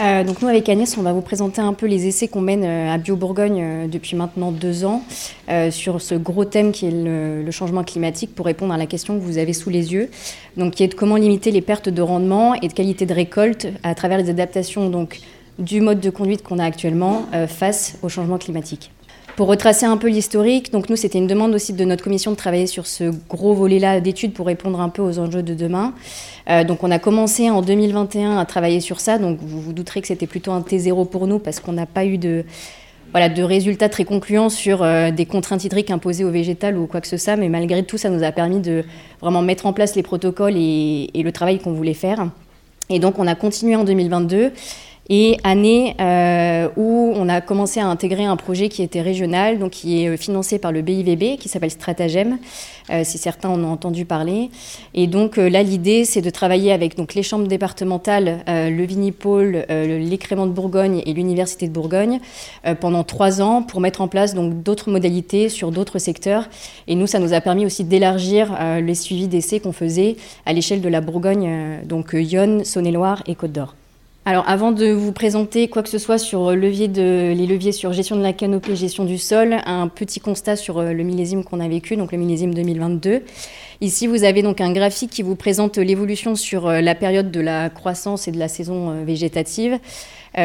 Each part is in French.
Euh, donc nous avec Agnès, on va vous présenter un peu les essais qu'on mène euh, à Bio Bourgogne euh, depuis maintenant deux ans sur ce gros thème qui est le, changement climatique pour répondre à la question que vous avez sous les yeux, donc qui est de comment limiter les pertes de rendement et de qualité de récolte à travers les adaptations donc du mode de conduite qu'on a actuellement face au changement climatique. Pour retracer un peu l'historique, donc nous, c'était une demande aussi de notre commission de travailler sur ce gros volet-là d'études pour répondre un peu aux enjeux de demain. Euh, donc on a commencé en 2021 à travailler sur ça, donc vous vous douterez que c'était plutôt un T0 pour nous parce qu'on n'a pas eu de, voilà, de résultats très concluants sur euh, des contraintes hydriques imposées au végétal ou quoi que ce soit, mais malgré tout, ça nous a permis de vraiment mettre en place les protocoles et, et le travail qu'on voulait faire. Et donc on a continué en 2022 et année euh, où on a commencé à intégrer un projet qui était régional, donc qui est euh, financé par le BIVB, qui s'appelle Stratagem, euh, si certains en ont entendu parler. Et donc là, l'idée, c'est de travailler avec donc, les chambres départementales, le Vinipôle, l'écrément de Bourgogne et l'Université de Bourgogne pendant trois ans pour mettre en place d'autres modalités sur d'autres secteurs. Et nous, ça nous a permis aussi d'élargir les suivis d'essais qu'on faisait à l'échelle de la Bourgogne, donc Yonne, Saône-et-Loire et Côte d'Or. Alors, avant de vous présenter quoi que ce soit sur de, les leviers sur gestion de la canopée, gestion du sol, un petit constat sur euh, le millésime qu'on a vécu, donc le millésime 2022. Ici, vous avez donc un graphique qui vous présente l'évolution sur euh, la période de la croissance et de la saison euh, végétative.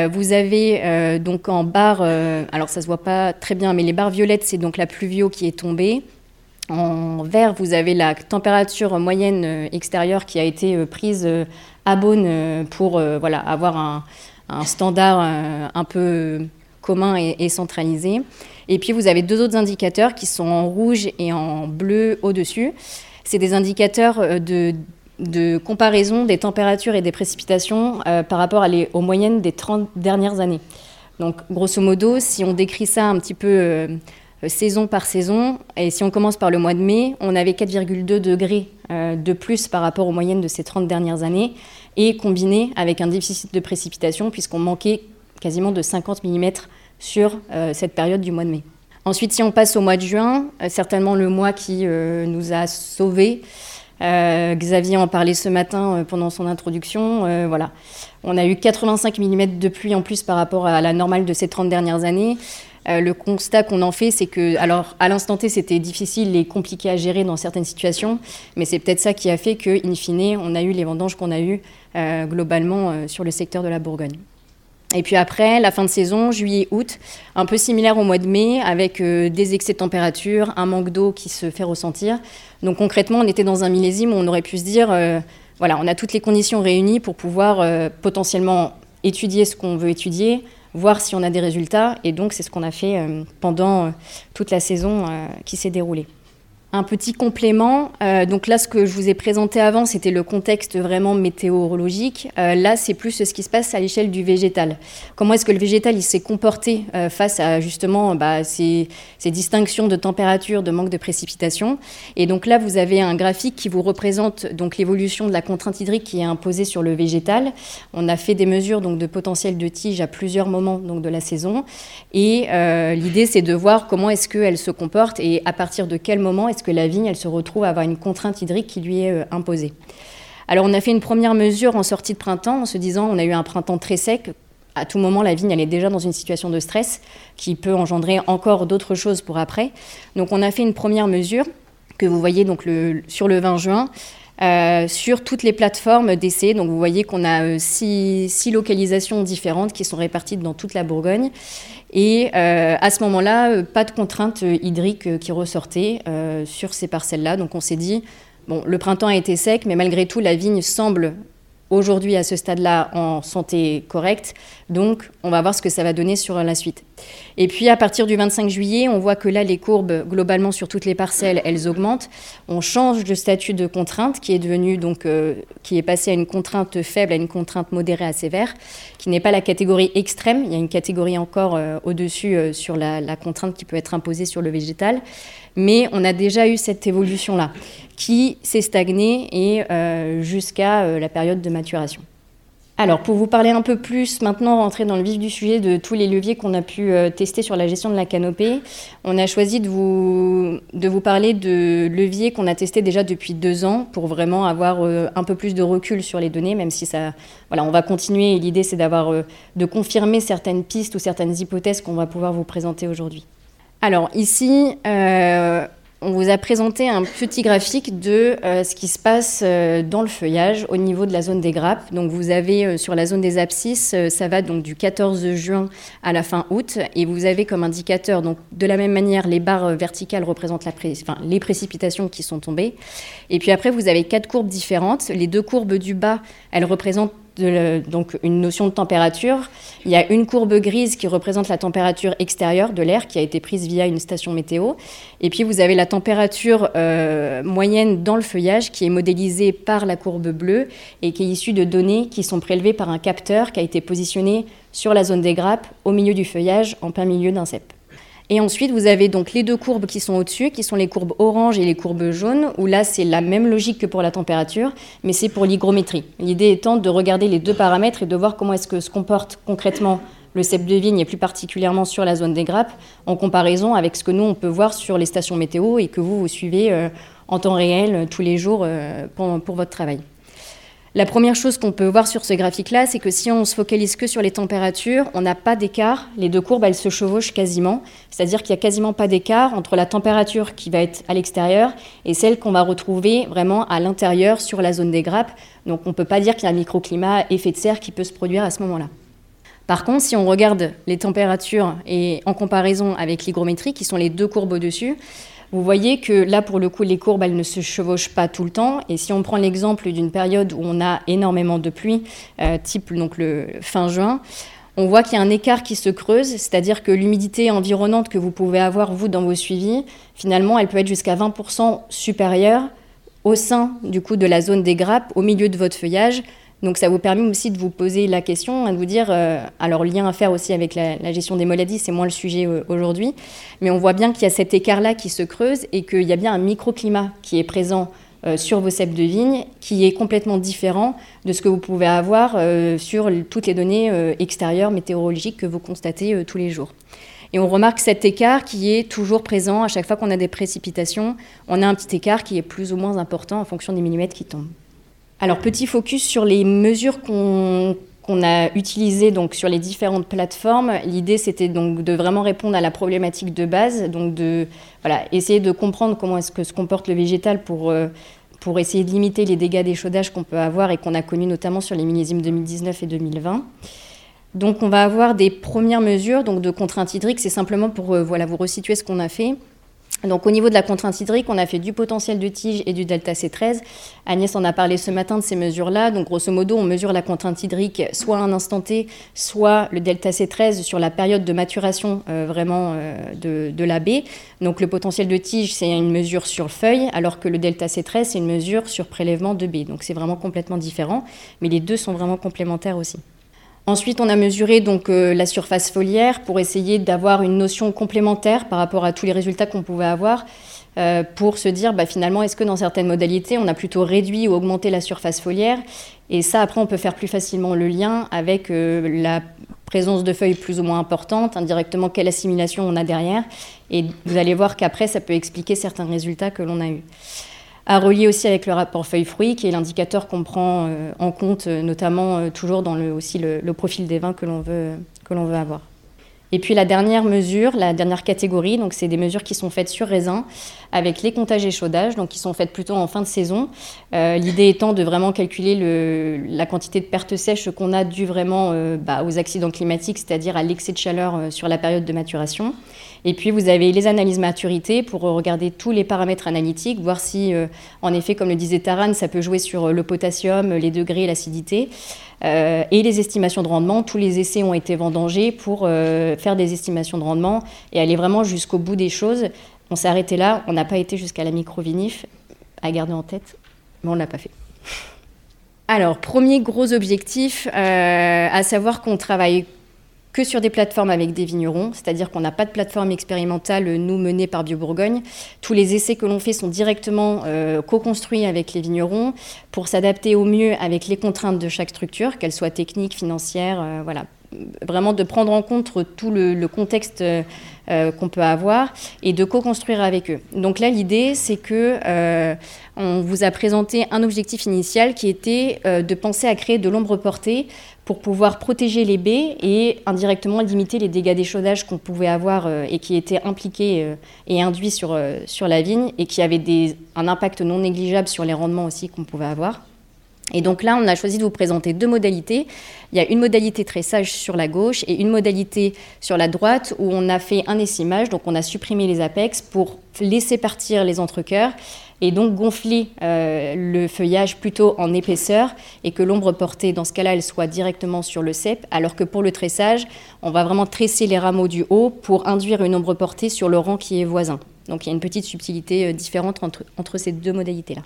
vous avez donc en barre, alors ça se voit pas très bien, mais les barres violettes, c'est donc la pluvio qui est tombée. En vert, vous avez la température moyenne extérieure qui a été prise à Beaune euh, pour euh, avoir un, standard euh, un peu commun et, centralisé. Et puis vous avez deux autres indicateurs qui sont en rouge et en bleu au-dessus. C'est des indicateurs de, comparaison des températures et des précipitations par rapport à aux moyennes des 30 dernières années. Donc grosso modo, si on décrit ça un petit peu saison par saison, et si on commence par le mois de mai, on avait 4,2 degrés de plus par rapport aux moyennes de ces 30 dernières années et combiné avec un déficit de précipitation puisqu'on manquait quasiment de 50 mm sur euh, cette période du mois de mai. Ensuite, si on passe au mois de juin, euh, certainement le mois qui euh, nous a sauvés. Xavier en parlait ce matin pendant son introduction. voilà. On a eu 85 mm de pluie en plus par rapport à la normale de ces 30 dernières années. Euh, le constat qu'on en fait, c'est que, alors, à l'instant T, c'était difficile et compliqué à gérer dans certaines situations, mais c'est peut-être ça qui a fait qu'in fine, on a eu les vendanges qu'on a eues euh, globalement euh, sur le secteur de la Bourgogne. Et puis après, la fin de saison, juillet-août, un peu similaire au mois de mai, avec des excès de température, un manque d'eau qui se fait ressentir. Donc concrètement, on était dans un millésime où on aurait pu se dire, voilà, on a toutes les conditions réunies pour pouvoir potentiellement étudier ce qu'on veut étudier, voir si on a des résultats. Et donc, c'est ce qu'on a fait euh, pendant euh, toute la saison euh, qui s'est déroulée. Un petit complément, euh, donc là ce que je vous ai présenté avant c'était le contexte vraiment météorologique, euh, là c'est plus ce qui se passe à l'échelle du végétal. Comment est-ce que le végétal s'est comporté euh, face à justement bah, ces, distinctions de température, de manque de précipitation. Et donc là vous avez un graphique qui vous représente donc l'évolution de la contrainte hydrique qui est imposée sur le végétal. On a fait des mesures donc de potentiel de tige à plusieurs moments donc de la saison et l'idée c'est de voir comment est-ce qu'elle se comporte et à partir de quel moment est-ce la vigne, elle se retrouve à avoir une contrainte hydrique qui lui est euh, imposée. Alors on a fait une première mesure en sortie de printemps en se disant on a eu un printemps très sec. À tout moment, la vigne, elle est déjà dans une situation de stress qui peut engendrer encore d'autres choses pour après. Donc on a fait une première mesure que vous voyez donc sur le 20 juin. Euh, sur toutes les plateformes d'essai. Donc vous voyez qu'on a euh, six, localisations différentes qui sont réparties dans toute la Bourgogne. Et euh, à ce moment-là, pas de contraintes hydriques qui ressortaient sur ces parcelles-là. Donc on s'est dit, bon, le printemps a été sec, mais malgré tout, la vigne semble aujourd'hui à ce stade-là en santé correcte. Donc, on va voir ce que ça va donner sur la suite. Et puis, à partir du 25 juillet, on voit que là, les courbes, globalement, sur toutes les parcelles, elles augmentent. On change de statut de contrainte, qui est devenu, donc, euh, qui est passé à une contrainte faible, à une contrainte modérée à sévère, qui n'est pas la catégorie extrême. Il y a une catégorie encore euh, au-dessus euh, sur la, contrainte qui peut être imposée sur le végétal. Mais on a déjà eu cette évolution-là qui s'est stagnée et jusqu'à la période de maturation. Alors, pour vous parler un peu plus, maintenant rentrer dans le vif du sujet de tous les leviers qu'on a pu euh, tester sur la gestion de la canopée, on a choisi de vous, parler de leviers qu'on a testés déjà depuis deux ans pour vraiment avoir euh, un peu plus de recul sur les données, même si ça, voilà, on va continuer. L'idée, c'est d'avoir, euh, de confirmer certaines pistes ou certaines hypothèses qu'on va pouvoir vous présenter aujourd'hui. Alors ici, on vous a présenté un petit graphique de euh, ce qui se passe euh, dans le feuillage au niveau de la zone des grappes. Donc vous avez euh, sur la zone des abscisses, ça va donc du 14 juin à la fin août, et vous avez comme indicateur, donc de la même manière, les barres verticales représentent les précipitations qui sont tombées. Et puis après, vous avez quatre courbes différentes. Les deux courbes du bas, elles représentent donc une notion de température. Il y a une courbe grise qui représente la température extérieure de l'air qui a été prise via une station météo. Et puis vous avez la température euh, moyenne dans le feuillage qui est modélisée par la courbe bleue et qui est issue de données qui sont prélevées par un capteur qui a été positionné sur la zone des grappes au milieu du feuillage en plein milieu d'un cep. Et ensuite, vous avez donc les deux courbes qui sont au-dessus, qui sont les courbes orange et les courbes jaunes, où là, c'est la même logique que pour la température, mais c'est pour l'hygrométrie. L'idée étant de regarder les deux paramètres et de voir comment est-ce que se comporte concrètement le cep de vigne, et plus particulièrement sur la zone des grappes, en comparaison avec ce que nous, on peut voir sur les stations météo et que vous, vous suivez euh, en temps réel tous les jours euh, pour votre travail. La première chose qu'on peut voir sur ce graphique-là, c'est que si on se focalise que sur les températures, on n'a pas d'écart. Les deux courbes, elles se chevauchent quasiment. C'est-à-dire qu'il n'y a quasiment pas d'écart entre la température qui va être à l'extérieur et celle qu'on va retrouver vraiment à l'intérieur sur la zone des grappes. Donc on ne peut pas dire qu'il y a un microclimat effet de serre qui peut se produire à ce moment-là. Par contre, si on regarde les températures et en comparaison avec l'hygrométrie, qui sont les deux courbes au-dessus, vous voyez que là, pour le coup, les courbes, elles ne se chevauchent pas tout le temps. Et si on prend l'exemple d'une période où on a énormément de pluie, euh, type donc le fin juin, on voit qu'il y a un écart qui se creuse, c'est-à-dire que l'humidité environnante que vous pouvez avoir, vous, dans vos suivis, finalement, elle peut être jusqu'à 20% supérieure au sein, du coup, de la zone des grappes, au milieu de votre feuillage, donc ça vous permet aussi de vous poser la question, de vous dire, euh, alors lien à faire aussi avec la, gestion des maladies, c'est moins le sujet euh, aujourd'hui, mais on voit bien qu'il y a cet écart-là qui se creuse et qu'il y a bien un microclimat qui est présent euh, sur vos cèpes de vigne qui est complètement différent de ce que vous pouvez avoir sur toutes les données extérieures météorologiques que vous constatez tous les jours. Et on remarque cet écart qui est toujours présent à chaque fois qu'on a des précipitations. On a un petit écart qui est plus ou moins important en fonction des millimètres qui tombent. Alors, petit focus sur les mesures qu'on a utilisées donc, sur les différentes plateformes. L'idée, c'était donc de vraiment répondre à la problématique de base, donc de voilà, essayer de comprendre comment est-ce que se comporte le végétal pour, euh, pour essayer de limiter les dégâts d'échaudage qu'on peut avoir et qu'on a connus notamment sur les millésimes 2019 et 2020. Donc, on va avoir des premières mesures donc, de contraintes hydriques. C'est simplement pour euh, voilà, vous resituer ce qu'on a fait. Donc au niveau de la contrainte hydrique, on a fait du potentiel de tige et du delta C13. Agnès en a parlé ce matin de ces mesures-là. Donc grosso modo, on mesure la contrainte hydrique soit à un instant T, soit le delta C13 sur la période de maturation euh, vraiment euh, de, la baie. Donc le potentiel de tige, c'est une mesure sur feuille, alors que le delta C13, c'est une mesure sur prélèvement de baie. Donc c'est vraiment complètement différent, mais les deux sont vraiment complémentaires aussi. Ensuite, on a mesuré donc euh, la surface foliaire pour essayer d'avoir une notion complémentaire par rapport à tous les résultats qu'on pouvait avoir, euh, pour se dire bah, finalement est-ce que dans certaines modalités on a plutôt réduit ou augmenté la surface foliaire? Et ça après on peut faire plus facilement le lien avec euh, la présence de feuilles plus ou moins importante, indirectement quelle assimilation on a derrière. Et vous allez voir qu'après ça peut expliquer certains résultats que l'on a eus à relier aussi avec le rapport feuille-fruit, qui est l'indicateur qu'on prend euh, en compte, euh, notamment euh, toujours dans le, aussi le, profil des vins que l'on veut, que l'on veut avoir. Et puis la dernière mesure, la dernière catégorie, donc c'est des mesures qui sont faites sur raisin avec les comptages échaudages, donc qui sont faites plutôt en fin de saison. L'idée étant de vraiment calculer le, la quantité de pertes sèches qu'on a dû vraiment bah, aux accidents climatiques, c'est-à-dire à l'excès de chaleur sur la période de maturation. Et puis vous avez les analyses maturité pour regarder tous les paramètres analytiques, voir si, euh, en effet, comme le disait Taran, ça peut jouer sur euh, le potassium, les degrés, l'acidité. Euh, et les estimations de rendement, tous les essais ont été vendangés pour faire des estimations de rendement et aller vraiment jusqu'au bout des choses. On s'est arrêté là, on n'a pas été jusqu'à la microvinif, à garder en tête, mais on ne l'a pas fait. Alors, premier gros objectif, à savoir qu'on travaille que sur des plateformes avec des vignerons, c'est-à-dire qu'on n'a pas de plateforme expérimentale, nous, menée par BioBourgogne. Tous les essais que l'on fait sont directement euh, co-construits avec les vignerons pour s'adapter au mieux avec les contraintes de chaque structure, qu'elles soient techniques, financières, euh, voilà. Vraiment de prendre en compte tout le, contexte euh, qu'on peut avoir et de co-construire avec eux. Donc là, l'idée, c'est que on vous a présenté un objectif initial qui était de penser à créer de l'ombre portée pour pouvoir protéger les baies et indirectement limiter les dégâts d'échaudage qu'on pouvait avoir euh, et qui étaient impliqués euh, et induits sur, euh, sur la vigne et qui avaient des, un impact non négligeable sur les rendements aussi qu'on pouvait avoir. Et donc là, on a choisi de vous présenter deux modalités. Il y a une modalité tressage sur la gauche et une modalité sur la droite où on a fait un essimage, donc on a supprimé les apex pour laisser partir les entrecœurs et donc gonfler euh, le feuillage plutôt en épaisseur et que l'ombre portée, dans ce cas-là, elle soit directement sur le cep, alors que pour le tressage, on va vraiment tresser les rameaux du haut pour induire une ombre portée sur le rang qui est voisin. Donc il y a une petite subtilité euh, différente entre, entre ces deux modalités-là.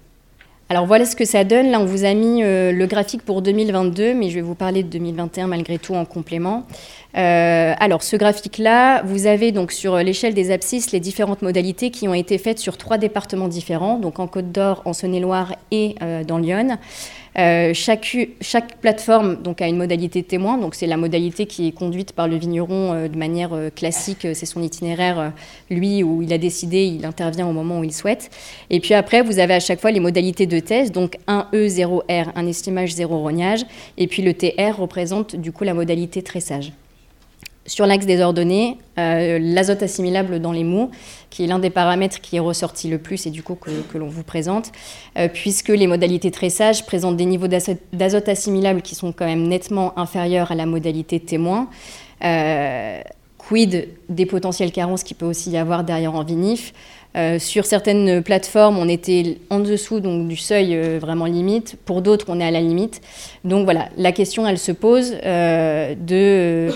Alors voilà ce que ça donne. Là, on vous a mis euh, le graphique pour 2022, mais je vais vous parler de 2021 malgré tout en complément. Euh, alors ce graphique-là, vous avez donc sur l'échelle des abscisses les différentes modalités qui ont été faites sur trois départements différents, donc en Côte d'Or, en Saône-et-Loire et euh, dans Lyon. Euh, chaque, plateforme donc, a une modalité témoin, donc c'est la modalité qui est conduite par le vigneron euh, de manière euh, classique, c'est son itinéraire, lui, où il a décidé, il intervient au moment où il souhaite. Et puis après, vous avez à chaque fois les modalités de thèse, donc 1E, 0R, un estimage, 0 rognage, et puis le TR représente du coup la modalité tressage. Sur l'axe des ordonnées, euh, l'azote assimilable dans les mous, qui est l'un des paramètres qui est ressorti le plus et du coup que, l'on vous présente, euh, puisque les modalités tressage présentent des niveaux d'azote assimilable qui sont quand même nettement inférieurs à la modalité témoin. Euh, quid des potentiels carences qu'il peut aussi y avoir derrière en vinif euh, sur certaines plateformes, on était en dessous donc, du seuil euh, vraiment limite. Pour d'autres, on est à la limite. Donc voilà, la question, elle se pose euh,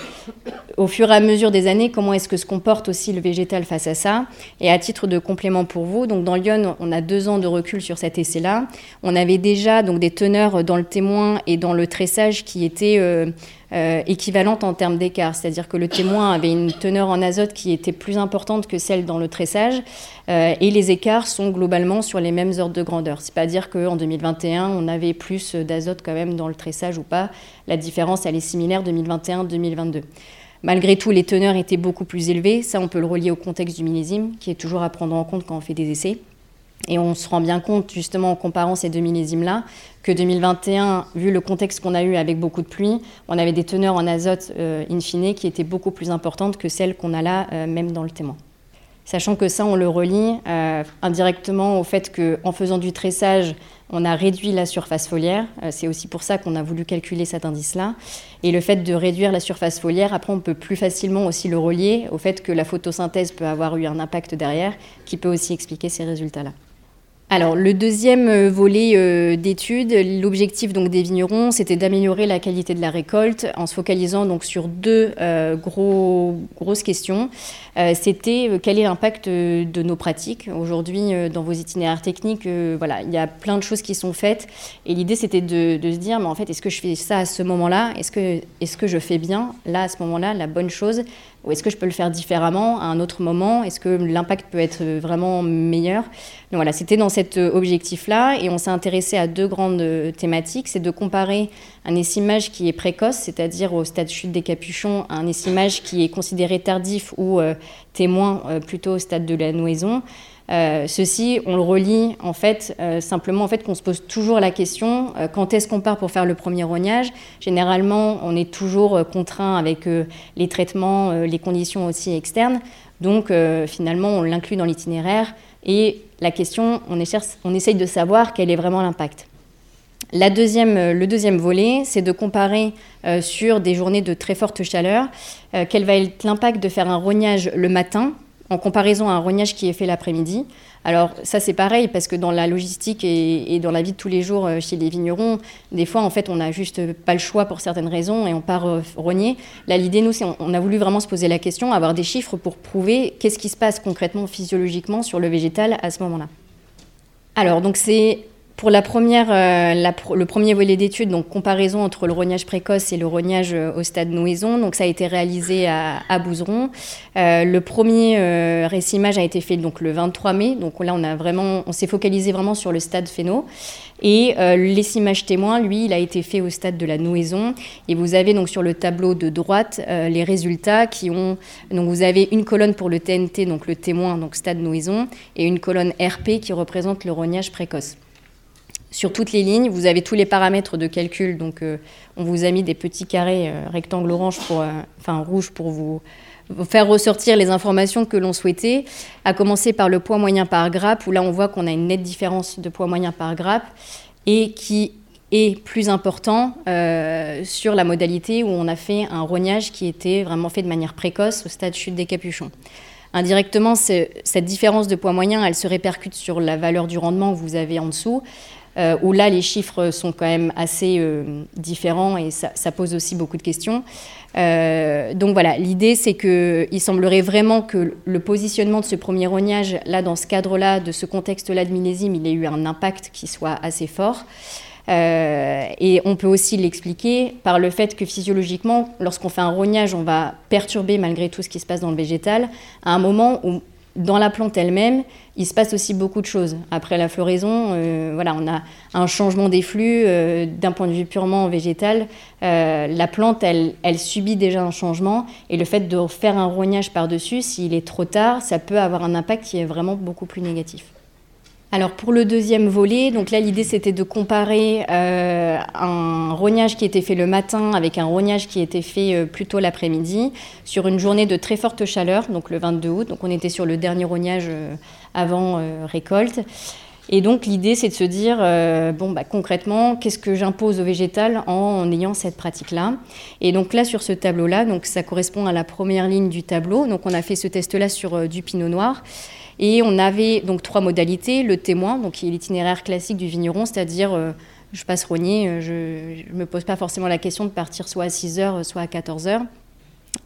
au fur et à mesure des années, comment est-ce que se comporte aussi le végétal face à ça? Et à titre de complément pour vous, donc dans Lyon, on a deux ans de recul sur cet essai-là. On avait déjà donc des teneurs dans le témoin et dans le tressage qui étaient équivalente en termes d'écart. C'est-à-dire que le témoin avait une teneur en azote qui était plus importante que celle dans le tressage. Euh, et les écarts sont globalement sur les mêmes ordres de grandeur. C'est pas dire qu'en 2021, on avait plus d'azote quand même dans le tressage ou pas. La différence, elle est similaire 2021-2022. Malgré tout, les teneurs étaient beaucoup plus élevées. Ça, on peut le relier au contexte du millésime, qui est toujours à prendre en compte quand on fait des essais. Et on se rend bien compte, justement, en comparant ces deux millésimes-là, que 2021, vu le contexte qu'on a eu avec beaucoup de pluie, on avait des teneurs en azote euh, in fine qui étaient beaucoup plus importantes que celles qu'on a là, euh, même dans le témoin. Sachant que ça, on le relie euh, indirectement au fait qu'en faisant du tressage, on a réduit la surface foliaire. c'est aussi pour ça qu'on a voulu calculer cet indice-là. Et le fait de réduire la surface foliaire, après, on peut plus facilement aussi le relier au fait que la photosynthèse peut avoir eu un impact derrière, qui peut aussi expliquer ces résultats-là. Alors, le deuxième euh, volet euh, d'études, l'objectif donc des vignerons, c'était d'améliorer la qualité de la récolte en se focalisant donc sur deux euh, gros, grosses questions. c'était quel est l'impact de nos pratiques aujourd'hui dans vos itinéraires techniques. voilà, il y a plein de choses qui sont faites et l'idée c'était de, se dire, mais en fait, est-ce que je fais ça à ce moment-là? Est-ce que, est-ce que je fais bien là à ce moment-là la bonne chose? Ou est-ce que je peux le faire différemment à un autre moment? Est-ce que l'impact peut être vraiment meilleur? Donc voilà, c'était dans cet objectif-là et on s'est intéressé à deux grandes thématiques. C'est de comparer un essimage qui est précoce, c'est-à-dire au stade chute des capuchons, à un essimage qui est considéré tardif ou euh, témoin euh, plutôt au stade de la nouaison. Euh, ceci, on le relie en fait euh, simplement en fait qu'on se pose toujours la question euh, quand est-ce qu'on part pour faire le premier rognage? Généralement, on est toujours contraint avec les traitements, les conditions aussi externes. Donc finalement, on l'inclut dans l'itinéraire et la question, on, on essaye de savoir quel est vraiment l'impact. La deuxième, le deuxième volet, c'est de comparer sur des journées de très forte chaleur quel va être l'impact de faire un rognage le matin? En comparaison à un rognage qui est fait l'après-midi. Alors ça c'est pareil parce que dans la logistique et, dans la vie de tous les jours euh, chez les vignerons, des fois en fait on n'a juste pas le choix pour certaines raisons et on part euh, rogner. Là l'idée nous c'est on, a voulu vraiment se poser la question, avoir des chiffres pour prouver qu'est-ce qui se passe concrètement physiologiquement sur le végétal à ce moment-là. Alors donc c'est pour la première, euh, le premier volet d'études, donc comparaison entre le rognage précoce et le rognage euh, au stade noison, donc ça a été réalisé à, à Bouzeron. Euh, le premier euh, récimage a été fait donc le 23 mai, donc là on a vraiment, s'est focalisé vraiment sur le stade phéno. Et l'essimage témoin, lui, il a été fait au stade de la noison. Et vous avez donc sur le tableau de droite les résultats qui ont. Donc vous avez une colonne pour le TNT, donc le témoin, donc stade noison, et une colonne RP qui représente le rognage précoce. Sur toutes les lignes, vous avez tous les paramètres de calcul. Donc, euh, on vous a mis des petits carrés euh, rectangles orange pour, euh, enfin rouge pour vous, faire ressortir les informations que l'on souhaitait. À commencer par le poids moyen par grappe, où là on voit qu'on a une nette différence de poids moyen par grappe et qui est plus important sur la modalité où on a fait un rognage qui était vraiment fait de manière précoce au stade chute des capuchons. Indirectement, cette différence de poids moyen, elle se répercute sur la valeur du rendement que vous avez en dessous euh, où là les chiffres sont quand même assez euh, différents et ça, pose aussi beaucoup de questions. Euh, donc voilà, l'idée c'est qu'il semblerait vraiment que le positionnement de ce premier rognage, là dans ce cadre-là, de ce contexte-là de millésime, il ait eu un impact qui soit assez fort. Et on peut aussi l'expliquer par le fait que physiologiquement, lorsqu'on fait un rognage, on va perturber malgré tout ce qui se passe dans le végétal, à un moment où dans la plante elle-même, il se passe aussi beaucoup de choses. Après la floraison, euh, voilà, on a un changement des flux euh, d'un point de vue purement végétal. Euh, la plante, elle, elle, subit déjà un changement et le fait de faire un rognage par-dessus, s'il est trop tard, ça peut avoir un impact qui est vraiment beaucoup plus négatif. Alors pour le deuxième volet, donc là l'idée c'était de comparer euh, un rognage qui était fait le matin avec un rognage qui était fait euh, plutôt l'après-midi sur une journée de très forte chaleur, donc le 22 août. Donc on était sur le dernier rognage euh, avant récolte. Et donc l'idée c'est de se dire bon bah concrètement qu'est-ce que j'impose au végétal en, ayant cette pratique là. Et donc là sur ce tableau là, donc ça correspond à la première ligne du tableau. Donc on a fait ce test là sur du pinot noir. Et on avait donc trois modalités. Le témoin, donc qui est l'itinéraire classique du vigneron, c'est-à-dire euh, je passe rogner, euh, je ne me pose pas forcément la question de partir soit à 6 heures, soit à 14 heures.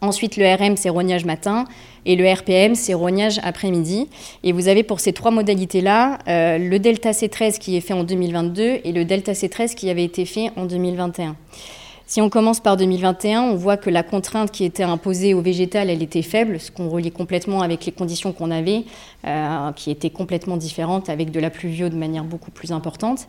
Ensuite, le RM, c'est rognage matin, et le RPM, c'est rognage après-midi. Et vous avez pour ces trois modalités-là euh, le delta C13 qui est fait en 2022 et le delta C13 qui avait été fait en 2021. Si on commence par 2021, on voit que la contrainte qui était imposée au végétal, elle était faible, ce qu'on relie complètement avec les conditions qu'on avait, euh, qui étaient complètement différentes, avec de la pluvio de manière beaucoup plus importante.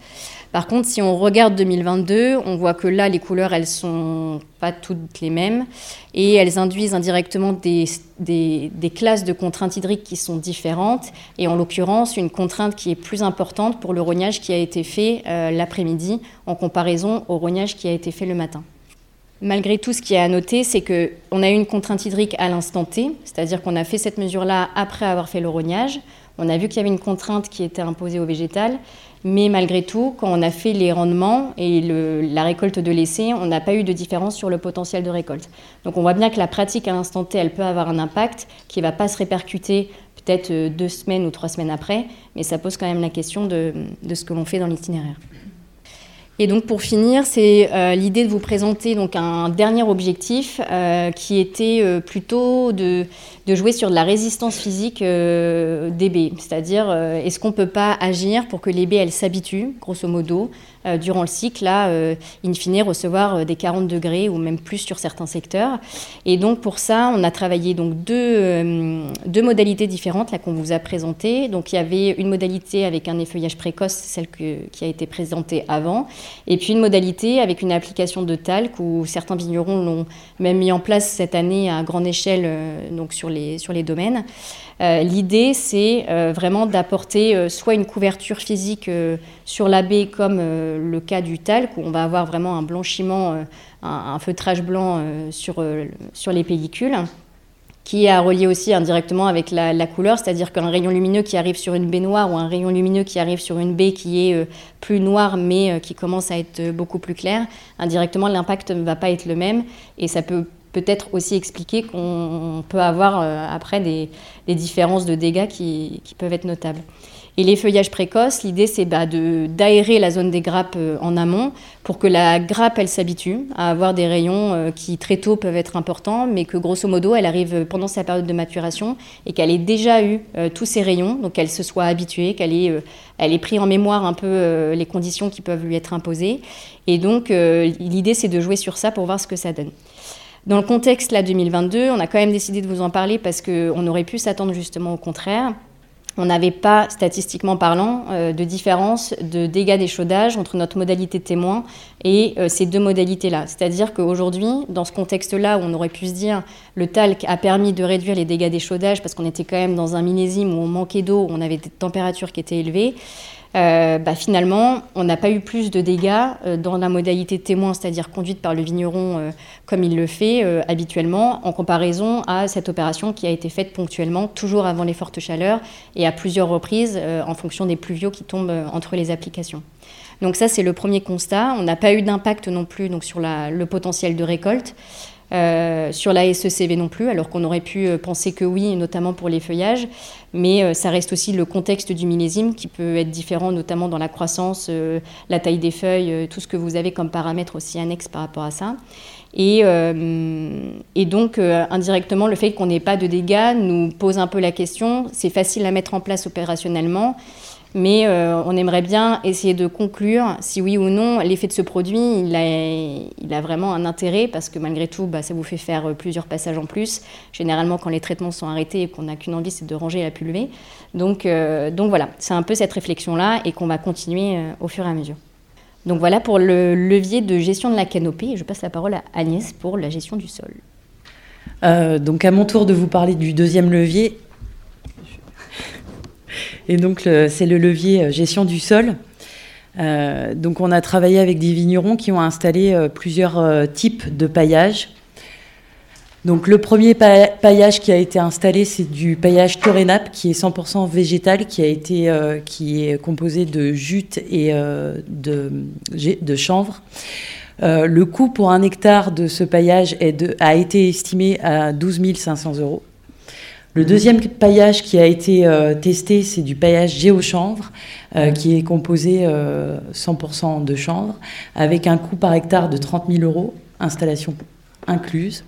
Par contre, si on regarde 2022, on voit que là, les couleurs, elles sont pas toutes les mêmes, et elles induisent indirectement des classes de contraintes hydriques qui sont différentes, et en l'occurrence, une contrainte qui est plus importante pour le rognage qui a été fait euh, l'après-midi, en comparaison au rognage qui a été fait le matin. Malgré tout, ce qui est à noter, c'est qu'on a eu une contrainte hydrique à l'instant T, c'est-à-dire qu'on a fait cette mesure-là après avoir fait le rognage. On a vu qu'il y avait une contrainte qui était imposée au végétal, mais malgré tout, quand on a fait les rendements et la récolte de l'essai, on n'a pas eu de différence sur le potentiel de récolte. Donc on voit bien que la pratique à l'instant T, elle peut avoir un impact qui ne va pas se répercuter peut-être deux semaines ou trois semaines après, mais ça pose quand même la question de ce que l'on fait dans l'itinéraire. Et donc pour finir, c'est euh, l'idée de vous présenter un dernier objectif euh, qui était euh, plutôt de, jouer sur de la résistance physique des baies, c'est-à-dire est-ce qu'on peut pas agir pour que les baies s'habituent, grosso modo, durant le cycle à in fine recevoir des 40 degrés ou même plus sur certains secteurs. Et donc pour ça, on a travaillé donc deux, deux modalités différentes là qu'on vous a présentées. Donc il y avait une modalité avec un effeuillage précoce, celle que, qui a été présentée avant. Et puis une modalité avec une application de talc où certains vignerons l'ont même mis en place cette année à grande échelle euh, donc sur les, sur les domaines. Euh, L'idée, c'est euh, vraiment d'apporter euh, soit une couverture physique euh, sur la baie, comme euh, le cas du talc, où on va avoir vraiment un blanchiment, un, un, feutrage blanc sur, sur les pellicules qui est à relier aussi indirectement avec la, couleur, c'est-à-dire qu'un rayon lumineux qui arrive sur une baie noire ou un rayon lumineux qui arrive sur une baie qui est euh, plus noire mais euh, qui commence à être beaucoup plus claire, indirectement l'impact ne va pas être le même et ça peut peut-être aussi expliquer qu'on peut avoir euh, après des, des, différences de dégâts qui, qui peuvent être notables. Et les feuillages précoces, l'idée c'est bah, d'aérer la zone des grappes euh, en amont pour que la grappe elle s'habitue à avoir des rayons euh, qui très tôt peuvent être importants, mais que grosso modo elle arrive pendant sa période de maturation et qu'elle ait déjà eu euh, tous ces rayons, donc qu'elle se soit habituée, qu'elle ait, elle ait pris en mémoire un peu les conditions qui peuvent lui être imposées. Et donc l'idée c'est de jouer sur ça pour voir ce que ça donne. Dans le contexte là 2022, on a quand même décidé de vous en parler parce qu'on aurait pu s'attendre justement au contraire on n'avait pas, statistiquement parlant, euh, de différence de dégâts d'échaudage entre notre modalité témoin et euh, ces deux modalités-là. C'est-à-dire qu'aujourd'hui, dans ce contexte-là on aurait pu se dire le talc a permis de réduire les dégâts d'échaudage parce qu'on était quand même dans un millésime où on manquait d'eau, on avait des températures qui étaient élevées, euh, bah, finalement, on n'a pas eu plus de dégâts euh, dans la modalité témoin, c'est-à-dire conduite par le vigneron euh, comme il le fait habituellement, en comparaison à cette opération qui a été faite ponctuellement, toujours avant les fortes chaleurs et à plusieurs reprises en fonction des pluviaux qui tombent entre les applications. Donc ça, c'est le premier constat. On n'a pas eu d'impact non plus donc, sur le potentiel de récolte. Euh, sur la SECV non plus, alors qu'on aurait pu euh, penser que oui, notamment pour les feuillages, mais euh, ça reste aussi le contexte du millésime qui peut être différent, notamment dans la croissance, la taille des feuilles, tout ce que vous avez comme paramètres aussi annexes par rapport à ça. Et, et donc, indirectement, le fait qu'on n'ait pas de dégâts nous pose un peu la question. C'est facile à mettre en place opérationnellement. Mais euh, on aimerait bien essayer de conclure si oui ou non l'effet de ce produit, il a, vraiment un intérêt parce que malgré tout, bah, ça vous fait faire euh, plusieurs passages en plus. Généralement, quand les traitements sont arrêtés et qu'on n'a qu'une envie, c'est de ranger la pulvée. Donc, euh, donc voilà, c'est un peu cette réflexion-là et qu'on va continuer au fur et à mesure. Donc voilà pour le levier de gestion de la canopée. Je passe la parole à Agnès pour la gestion du sol. donc à mon tour de vous parler du deuxième levier, et donc, c'est le levier euh, gestion du sol. Euh, donc, on a travaillé avec des vignerons qui ont installé euh, plusieurs types de paillage. Donc, le premier paillage qui a été installé, c'est du paillage Torénap, qui est 100% végétal, qui, a été, qui est composé de jute et de, de chanvre. le coût pour un hectare de ce paillage a été estimé à 12 500 euros. Le deuxième paillage qui a été euh, testé, c'est du paillage géochanvre, euh, qui est composé 100% euh, de chanvre, avec un coût par hectare de 30 000 euros, installation incluse.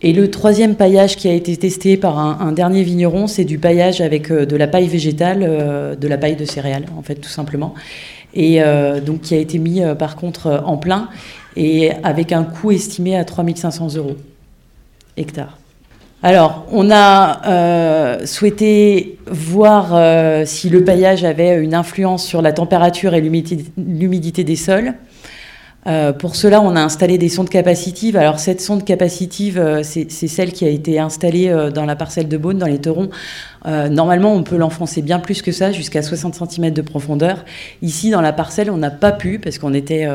Et le troisième paillage qui a été testé par un, dernier vigneron, c'est du paillage avec de la paille végétale, de la paille de céréales, en fait, tout simplement. Et donc qui a été mis par contre en plein et avec un coût estimé à 3500 euros hectare. Alors, on a euh, souhaité voir euh, si le paillage avait une influence sur la température et l'humidité des sols. Euh, pour cela, on a installé des sondes capacitives. Alors, cette sonde capacitive, c'est celle qui a été installée dans la parcelle de Beaune, dans les Terrons. normalement, on peut l'enfoncer bien plus que ça, jusqu'à 60 cm de profondeur. Ici, dans la parcelle, on n'a pas pu, parce qu'on était,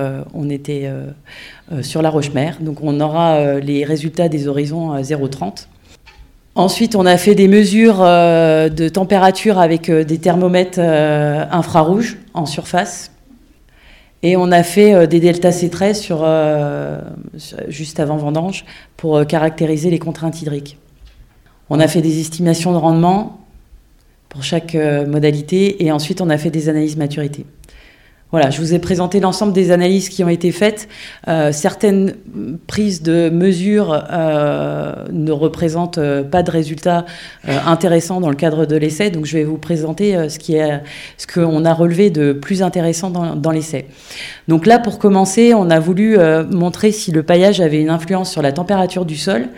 sur la Roche-Mère. Donc, on aura les résultats des horizons 0,30. Ensuite, on a fait des mesures euh, de température avec euh, des thermomètres euh, infrarouges en surface. Et on a fait des deltas C13 sur, juste avant vendange pour caractériser les contraintes hydriques. On a fait des estimations de rendement pour chaque modalité et ensuite on a fait des analyses maturité. Voilà, je vous ai présenté l'ensemble des analyses qui ont été faites. Euh, certaines prises de mesures euh, ne représentent euh, pas de résultats intéressants dans le cadre de l'essai, donc je vais vous présenter ce ce qu'on a relevé de plus intéressant dans, dans l'essai. Donc là, pour commencer, on a voulu montrer si le paillage avait une influence sur la température du sol.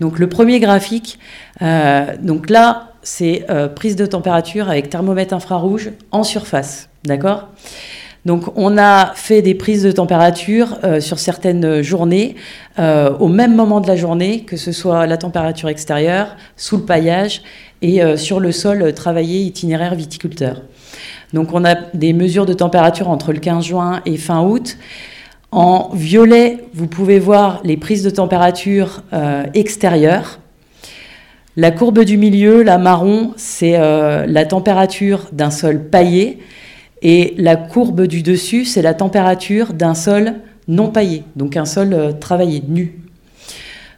Donc le premier graphique, donc là, c'est prise de température avec thermomètre infrarouge en surface, d'accord? Donc on a fait des prises de température euh, sur certaines journées, euh, au même moment de la journée, que ce soit la température extérieure, sous le paillage et euh, sur le sol travaillé itinéraire viticulteur. Donc on a des mesures de température entre le 15 juin et fin août. En violet, vous pouvez voir les prises de température extérieures. La courbe du milieu, la marron, c'est la température d'un sol paillé. Et la courbe du dessus, c'est la température d'un sol non paillé, donc un sol euh, travaillé, nu.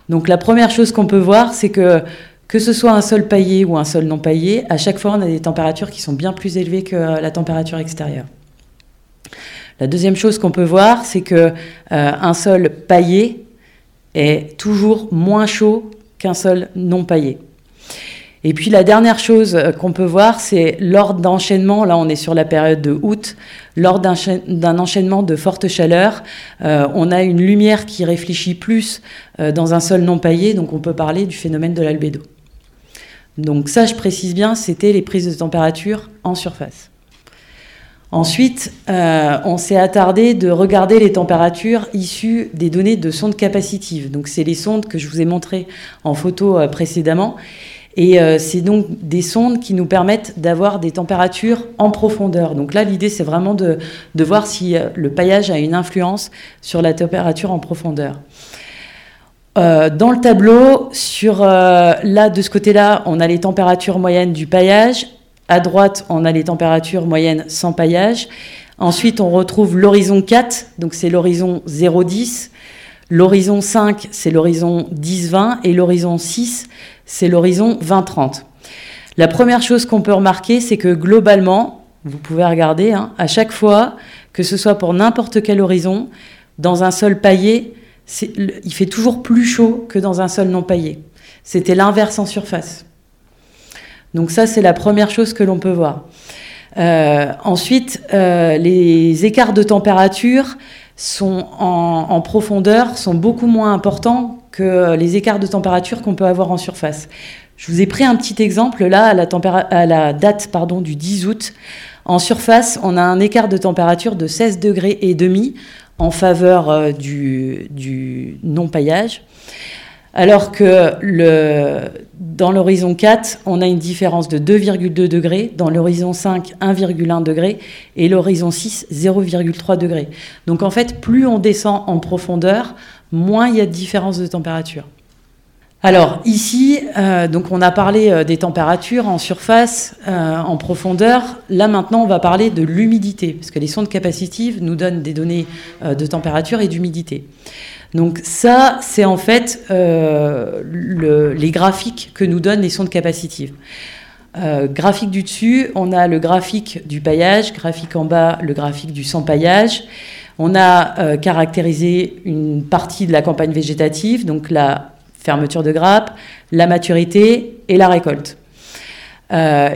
Donc la première chose qu'on peut voir, c'est que que ce soit un sol paillé ou un sol non paillé, à chaque fois on a des températures qui sont bien plus élevées que la température extérieure. La deuxième chose qu'on peut voir, c'est que euh, un sol paillé est toujours moins chaud qu'un sol non paillé. Et puis la dernière chose euh, qu'on peut voir, c'est lors d'enchaînement, là on est sur la période de août, lors d'un enchaînement de forte chaleur, euh, on a une lumière qui réfléchit plus dans un sol non paillé, donc on peut parler du phénomène de l'albédo. Donc ça, je précise bien, c'était les prises de température en surface. Ensuite, euh, on s'est attardé de regarder les températures issues des données de sondes capacitives. Donc, c'est les sondes que je vous ai montrées en photo euh, précédemment. Et euh, c'est donc des sondes qui nous permettent d'avoir des températures en profondeur. Donc là, l'idée, c'est vraiment de, voir si le paillage a une influence sur la température en profondeur. dans le tableau, sur de ce côté-là, on a les températures moyennes du paillage à droite, on a les températures moyennes sans paillage. Ensuite, on retrouve l'horizon 4, donc c'est l'horizon 0,10. L'horizon 5, c'est l'horizon 10-20. Et l'horizon 6, c'est l'horizon 20-30. La première chose qu'on peut remarquer, c'est que globalement, vous pouvez regarder, hein, à chaque fois, que ce soit pour n'importe quel horizon, dans un sol paillé, il fait toujours plus chaud que dans un sol non paillé. C'était l'inverse en surface. Donc ça, c'est la première chose que l'on peut voir. Euh, ensuite, euh, les écarts de température sont en, profondeur sont beaucoup moins importants que les écarts de température qu'on peut avoir en surface. Je vous ai pris un petit exemple là à la, à la date pardon, du 10 août. En surface, on a un écart de température de 16 degrés et demi en faveur euh, du, du non-paillage. Alors que dans l'horizon 4, on a une différence de 2,2 degrés, dans l'horizon 5, 1,1 degré, et l'horizon 6, 0,3 degré. Donc en fait, plus on descend en profondeur, moins il y a de différence de température. Alors ici, euh, donc on a parlé euh, des températures en surface, euh, en profondeur. Là maintenant, on va parler de l'humidité, parce que les sondes capacitives nous donnent des données de température et d'humidité. Donc ça, c'est en fait les graphiques que nous donnent les sondes capacitives. Graphique du dessus, on a le graphique du paillage, graphique en bas, le graphique du sans paillage. On a caractérisé une partie de la campagne végétative, donc la fermeture de grappe, la maturité et la récolte.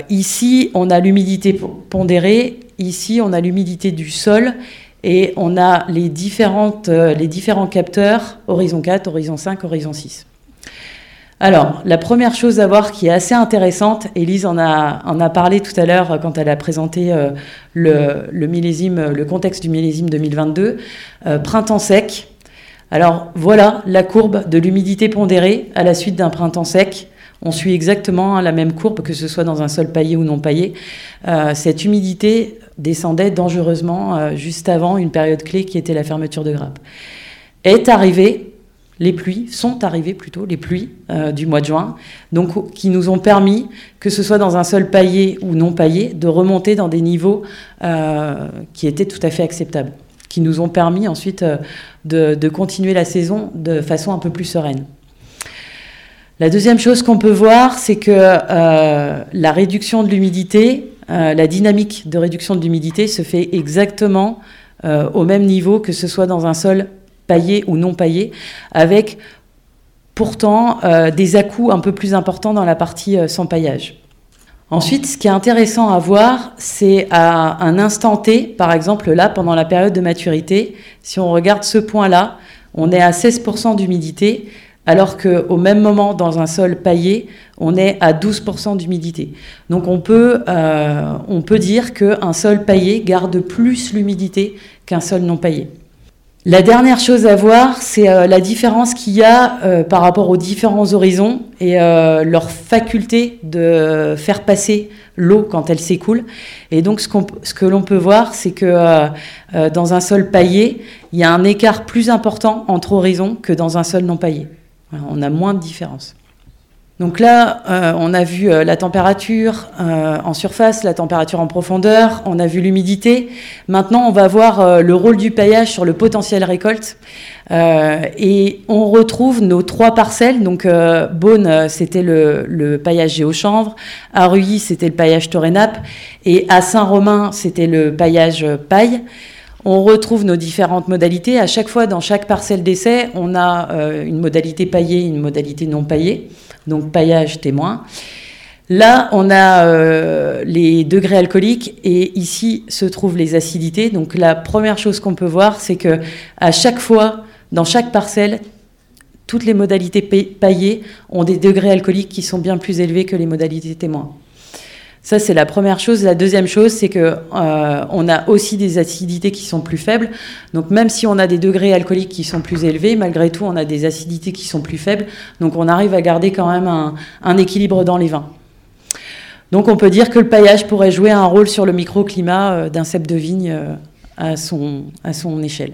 ici, on a l'humidité pondérée, ici, on a l'humidité du sol et on a les, euh, différents capteurs, horizon 4, horizon 5, horizon 6. Alors, la première chose à voir qui est assez intéressante, Elise en a, parlé tout à l'heure quand elle a présenté euh, le, contexte du millésime 2022, euh, printemps sec. Alors voilà la courbe de l'humidité pondérée à la suite d'un printemps sec. On suit exactement la même courbe, que ce soit dans un sol paillé ou non paillé. cette humidité descendait dangereusement euh, juste avant une période clé qui était la fermeture de grappe. Est arrivé, les pluies, sont arrivées plutôt, les pluies euh, du mois de juin, donc qui nous ont permis, que ce soit dans un sol paillé ou non paillé, de remonter dans des niveaux euh, qui étaient tout à fait acceptables, qui nous ont permis ensuite de, de continuer la saison de façon un peu plus sereine. La deuxième chose qu'on peut voir, c'est que la réduction de l'humidité euh, la dynamique de réduction de l'humidité se fait exactement euh, au même niveau que ce soit dans un sol paillé ou non paillé, avec pourtant euh, des à un peu plus importants dans la partie sans paillage. Ensuite, ce qui est intéressant à voir, c'est à un instant T, par exemple là, pendant la période de maturité, si on regarde ce point-là, on est à 16% d'humidité, alors qu'au même moment, dans un sol paillé, on est à 12% d'humidité. Donc on peut, euh, on peut dire qu'un sol paillé garde plus l'humidité qu'un sol non paillé. La dernière chose à voir, c'est euh, la différence qu'il y a euh, par rapport aux différents horizons et leur faculté de faire passer l'eau quand elle s'écoule. Et donc ce, ce que l'on peut voir, c'est que dans un sol paillé, il y a un écart plus important entre horizons que dans un sol non paillé. On a moins de différence. Donc là, euh, on a vu euh, la température euh, en surface, la température en profondeur, on a vu l'humidité. Maintenant, on va voir le rôle du paillage sur le potentiel récolte. et on retrouve nos trois parcelles. Donc, Beaune, c'était le, paillage géochanvre. À Ruilly, c'était le paillage Torénap. Et à Saint-Romain, c'était le paillage paille. On retrouve nos différentes modalités. À chaque fois, dans chaque parcelle d'essai, on a une modalité paillée, une modalité non paillée donc paillage témoin. Là, on a euh, les degrés alcooliques et ici se trouvent les acidités. Donc la première chose qu'on peut voir, c'est que à chaque fois, dans chaque parcelle, toutes les modalités paillées ont des degrés alcooliques qui sont bien plus élevés que les modalités témoins. Ça, c'est la première chose. La deuxième chose, c'est que euh, on a aussi des acidités qui sont plus faibles. Donc, même si on a des degrés alcooliques qui sont plus élevés, malgré tout, on a des acidités qui sont plus faibles. Donc, on arrive à garder quand même un, équilibre dans les vins. Donc, on peut dire que le paillage pourrait jouer un rôle sur le microclimat euh, d'un cep de vigne euh, à, son, à son échelle.